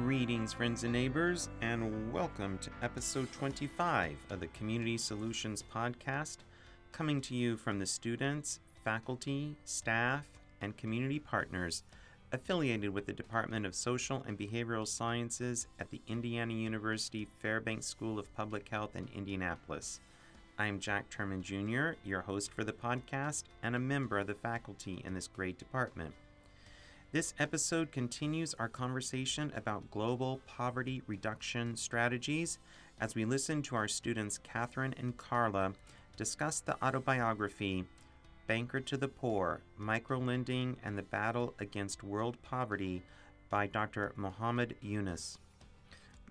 Greetings, friends and neighbors, and welcome to episode 25 of the Community Solutions Podcast, coming to you from the students, faculty, staff, and community partners affiliated with the Department of Social and Behavioral Sciences at the Indiana University Fairbanks School of Public Health in Indianapolis. I'm Jack Turman Jr., your host for the podcast and a member of the faculty in this great department. This episode continues our conversation about global poverty reduction strategies as we listen to our students Catherine and Carla discuss the autobiography Banker to the Poor Microlending and the Battle Against World Poverty by Dr. Muhammad Yunus.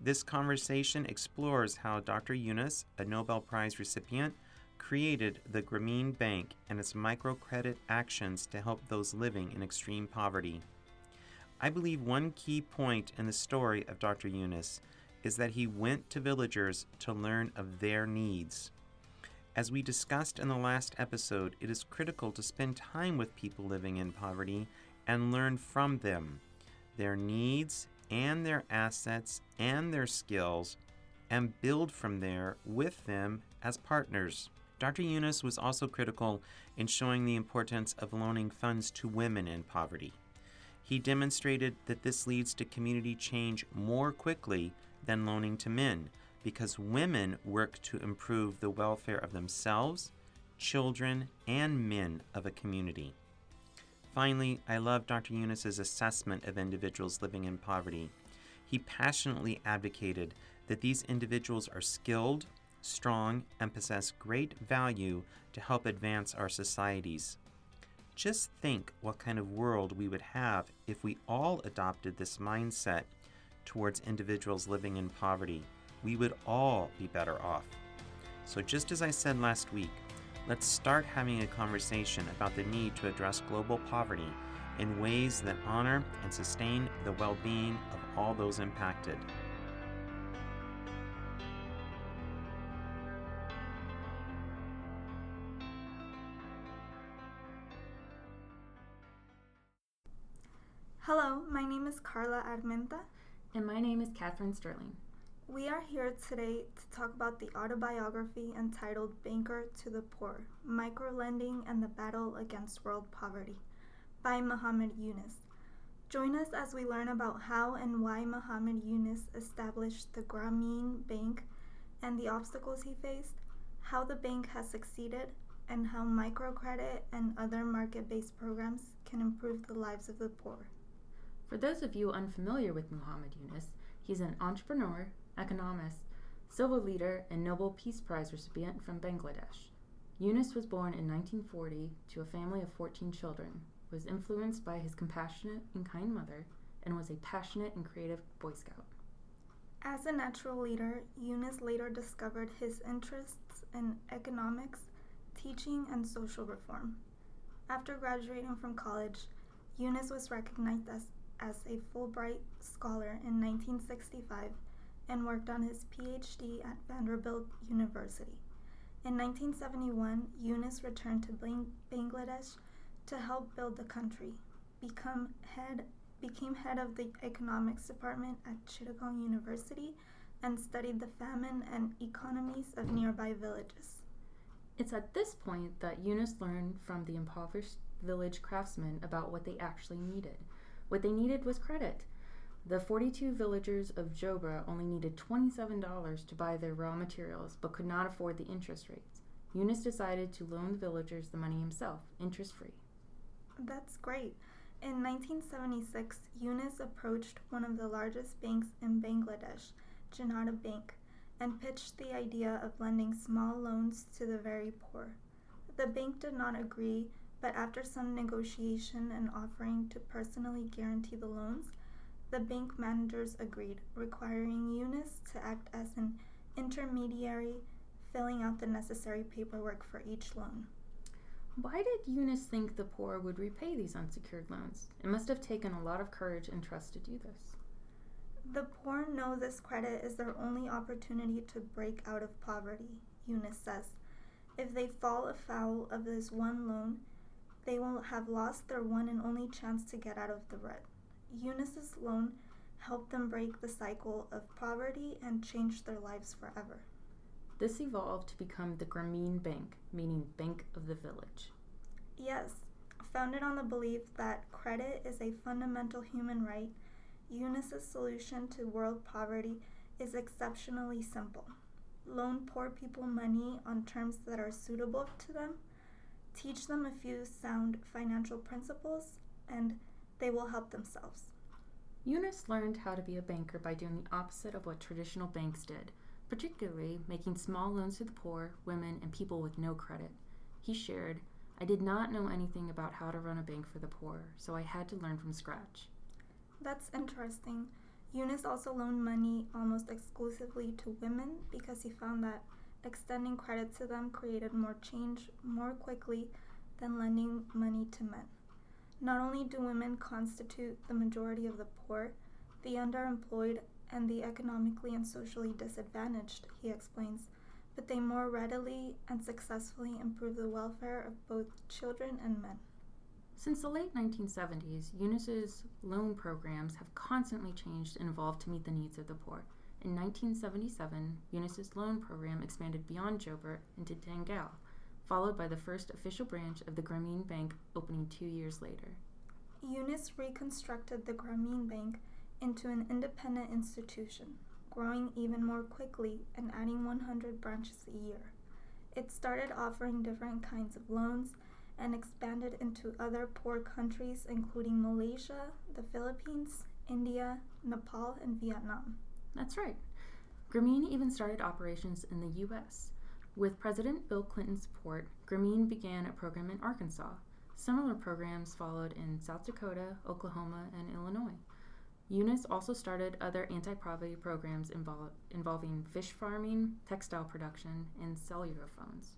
This conversation explores how Dr. Yunus, a Nobel Prize recipient, created the Grameen Bank and its microcredit actions to help those living in extreme poverty. I believe one key point in the story of Dr. Yunus is that he went to villagers to learn of their needs. As we discussed in the last episode, it is critical to spend time with people living in poverty and learn from them, their needs and their assets and their skills, and build from there with them as partners. Dr. Yunus was also critical in showing the importance of loaning funds to women in poverty. He demonstrated that this leads to community change more quickly than loaning to men because women work to improve the welfare of themselves, children, and men of a community. Finally, I love Dr. Yunus's assessment of individuals living in poverty. He passionately advocated that these individuals are skilled, strong, and possess great value to help advance our societies. Just think what kind of world we would have if we all adopted this mindset towards individuals living in poverty. We would all be better off. So, just as I said last week, let's start having a conversation about the need to address global poverty in ways that honor and sustain the well being of all those impacted. Hello, my name is Carla Armenta. And my name is Catherine Sterling. We are here today to talk about the autobiography entitled Banker to the Poor Microlending and the Battle Against World Poverty by Muhammad Yunus. Join us as we learn about how and why Muhammad Yunus established the Grameen Bank and the obstacles he faced, how the bank has succeeded, and how microcredit and other market based programs can improve the lives of the poor. For those of you unfamiliar with Muhammad Yunus, he's an entrepreneur, economist, civil leader, and Nobel Peace Prize recipient from Bangladesh. Yunus was born in 1940 to a family of 14 children, was influenced by his compassionate and kind mother, and was a passionate and creative Boy Scout. As a natural leader, Yunus later discovered his interests in economics, teaching, and social reform. After graduating from college, Yunus was recognized as as a Fulbright Scholar in 1965 and worked on his PhD at Vanderbilt University. In 1971, Yunus returned to Bangladesh to help build the country, become head, became head of the economics department at Chittagong University, and studied the famine and economies of nearby villages. It's at this point that Yunus learned from the impoverished village craftsmen about what they actually needed what they needed was credit. The 42 villagers of Jobra only needed $27 to buy their raw materials but could not afford the interest rates. Yunus decided to loan the villagers the money himself, interest free. That's great. In 1976, Yunus approached one of the largest banks in Bangladesh, Janata Bank, and pitched the idea of lending small loans to the very poor. The bank did not agree but after some negotiation and offering to personally guarantee the loans, the bank managers agreed, requiring Yunus to act as an intermediary, filling out the necessary paperwork for each loan. Why did Yunus think the poor would repay these unsecured loans? It must have taken a lot of courage and trust to do this. The poor know this credit is their only opportunity to break out of poverty, Yunus says. If they fall afoul of this one loan, they will have lost their one and only chance to get out of the rut. Yunus's loan helped them break the cycle of poverty and change their lives forever. This evolved to become the Grameen Bank, meaning Bank of the Village. Yes, founded on the belief that credit is a fundamental human right, Yunus's solution to world poverty is exceptionally simple. Loan poor people money on terms that are suitable to them, teach them a few sound financial principles, and they will help themselves. Yunus learned how to be a banker by doing the opposite of what traditional banks did, particularly making small loans to the poor, women, and people with no credit. He shared, I did not know anything about how to run a bank for the poor, so I had to learn from scratch. That's interesting. Yunus also loaned money almost exclusively to women because he found that extending credit to them created more change more quickly than lending money to men. Not only do women constitute the majority of the poor, the underemployed, and the economically and socially disadvantaged, he explains, but they more readily and successfully improve the welfare of both children and men. Since the late 1970s, Yunus's loan programs have constantly changed and evolved to meet the needs of the poor. In 1977, Yunus's loan program expanded beyond Jobra into Dangal, followed by the first official branch of the Grameen Bank opening two years later. Yunus reconstructed the Grameen Bank into an independent institution, growing even more quickly and adding 100 branches a year. It started offering different kinds of loans and expanded into other poor countries, including Malaysia, the Philippines, India, Nepal, and Vietnam. That's right. Grameen even started operations in the U.S. With President Bill Clinton's support, Grameen began a program in Arkansas. Similar programs followed in South Dakota, Oklahoma, and Illinois. Yunus also started other anti poverty programs invol- involving fish farming, textile production, and cellular phones.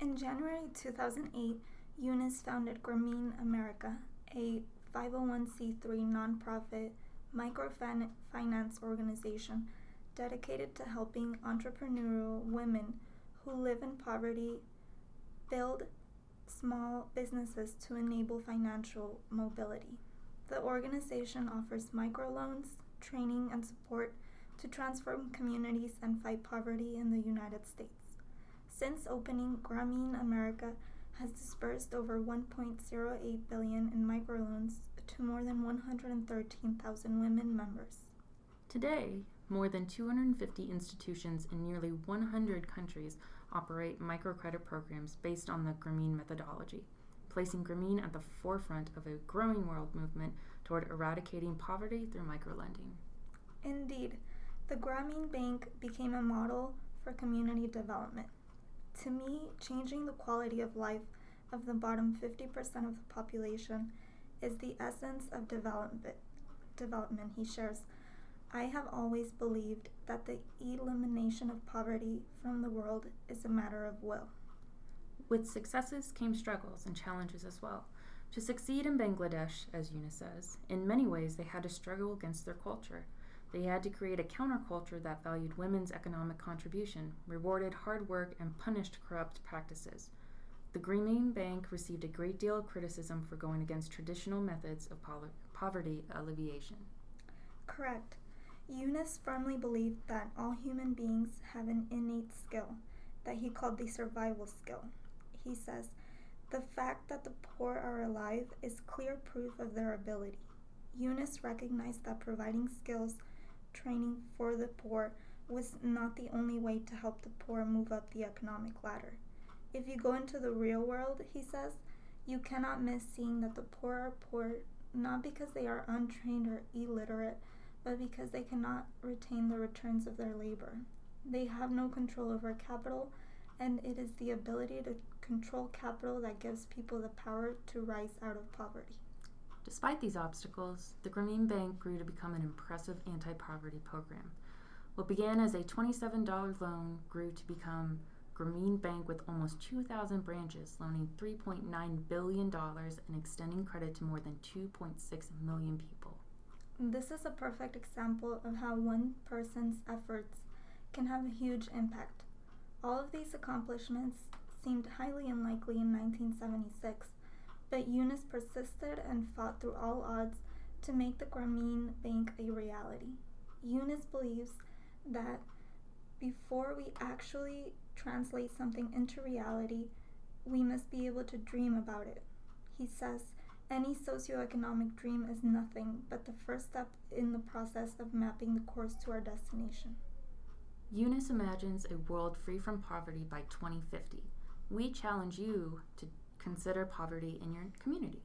In January 2008, Yunus founded Grameen America, a 501c3 nonprofit microfinance organization dedicated to helping entrepreneurial women who live in poverty build small businesses to enable financial mobility. The organization offers microloans, training, and support to transform communities and fight poverty in the United States. Since opening, Grameen America has disbursed over 1.08 billion in microloans to more than 113,000 women members. Today, more than 250 institutions in nearly 100 countries operate microcredit programs based on the Grameen methodology, placing Grameen at the forefront of a growing world movement toward eradicating poverty through microlending. Indeed, the Grameen Bank became a model for community development. To me, changing the quality of life of the bottom 50% of the population is the essence of development, development he shares. I have always believed that the elimination of poverty from the world is a matter of will. With successes came struggles and challenges as well. To succeed in Bangladesh, as Yunus says, in many ways they had to struggle against their culture. They had to create a counterculture that valued women's economic contribution, rewarded hard work, and punished corrupt practices. The Grameen Bank received a great deal of criticism for going against traditional methods of po- poverty alleviation. Correct. Yunus firmly believed that all human beings have an innate skill that he called the survival skill. He says, The fact that the poor are alive is clear proof of their ability. Yunus recognized that providing skills training for the poor was not the only way to help the poor move up the economic ladder. If you go into the real world, he says, you cannot miss seeing that the poor are poor not because they are untrained or illiterate, but because they cannot retain the returns of their labor. They have no control over capital, and it is the ability to control capital that gives people the power to rise out of poverty. Despite these obstacles, the Grameen Bank grew to become an impressive anti poverty program. What began as a $27 loan grew to become Grameen Bank with almost 2,000 branches, loaning $3.9 billion and extending credit to more than 2.6 million people. This is a perfect example of how one person's efforts can have a huge impact. All of these accomplishments seemed highly unlikely in 1976, but Yunus persisted and fought through all odds to make the Grameen Bank a reality. Yunus believes that before we actually translate something into reality, we must be able to dream about it. He says, any socioeconomic dream is nothing but the first step in the process of mapping the course to our destination. Yunus imagines a world free from poverty by 2050. We challenge you to consider poverty in your community.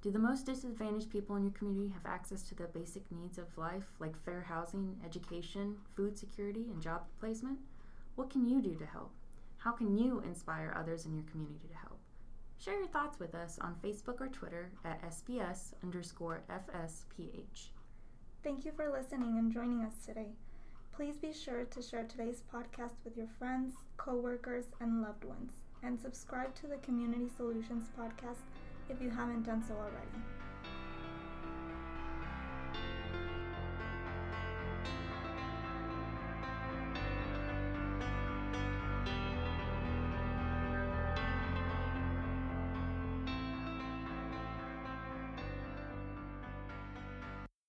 Do the most disadvantaged people in your community have access to the basic needs of life, like fair housing, education, food security, and job placement? What can you do to help? How can you inspire others in your community to help? Share your thoughts with us on Facebook or Twitter at SBS underscore FSPH. Thank you for listening and joining us today. Please be sure to share today's podcast with your friends, coworkers, and loved ones, and subscribe to the Community Solutions podcast if you haven't done so already.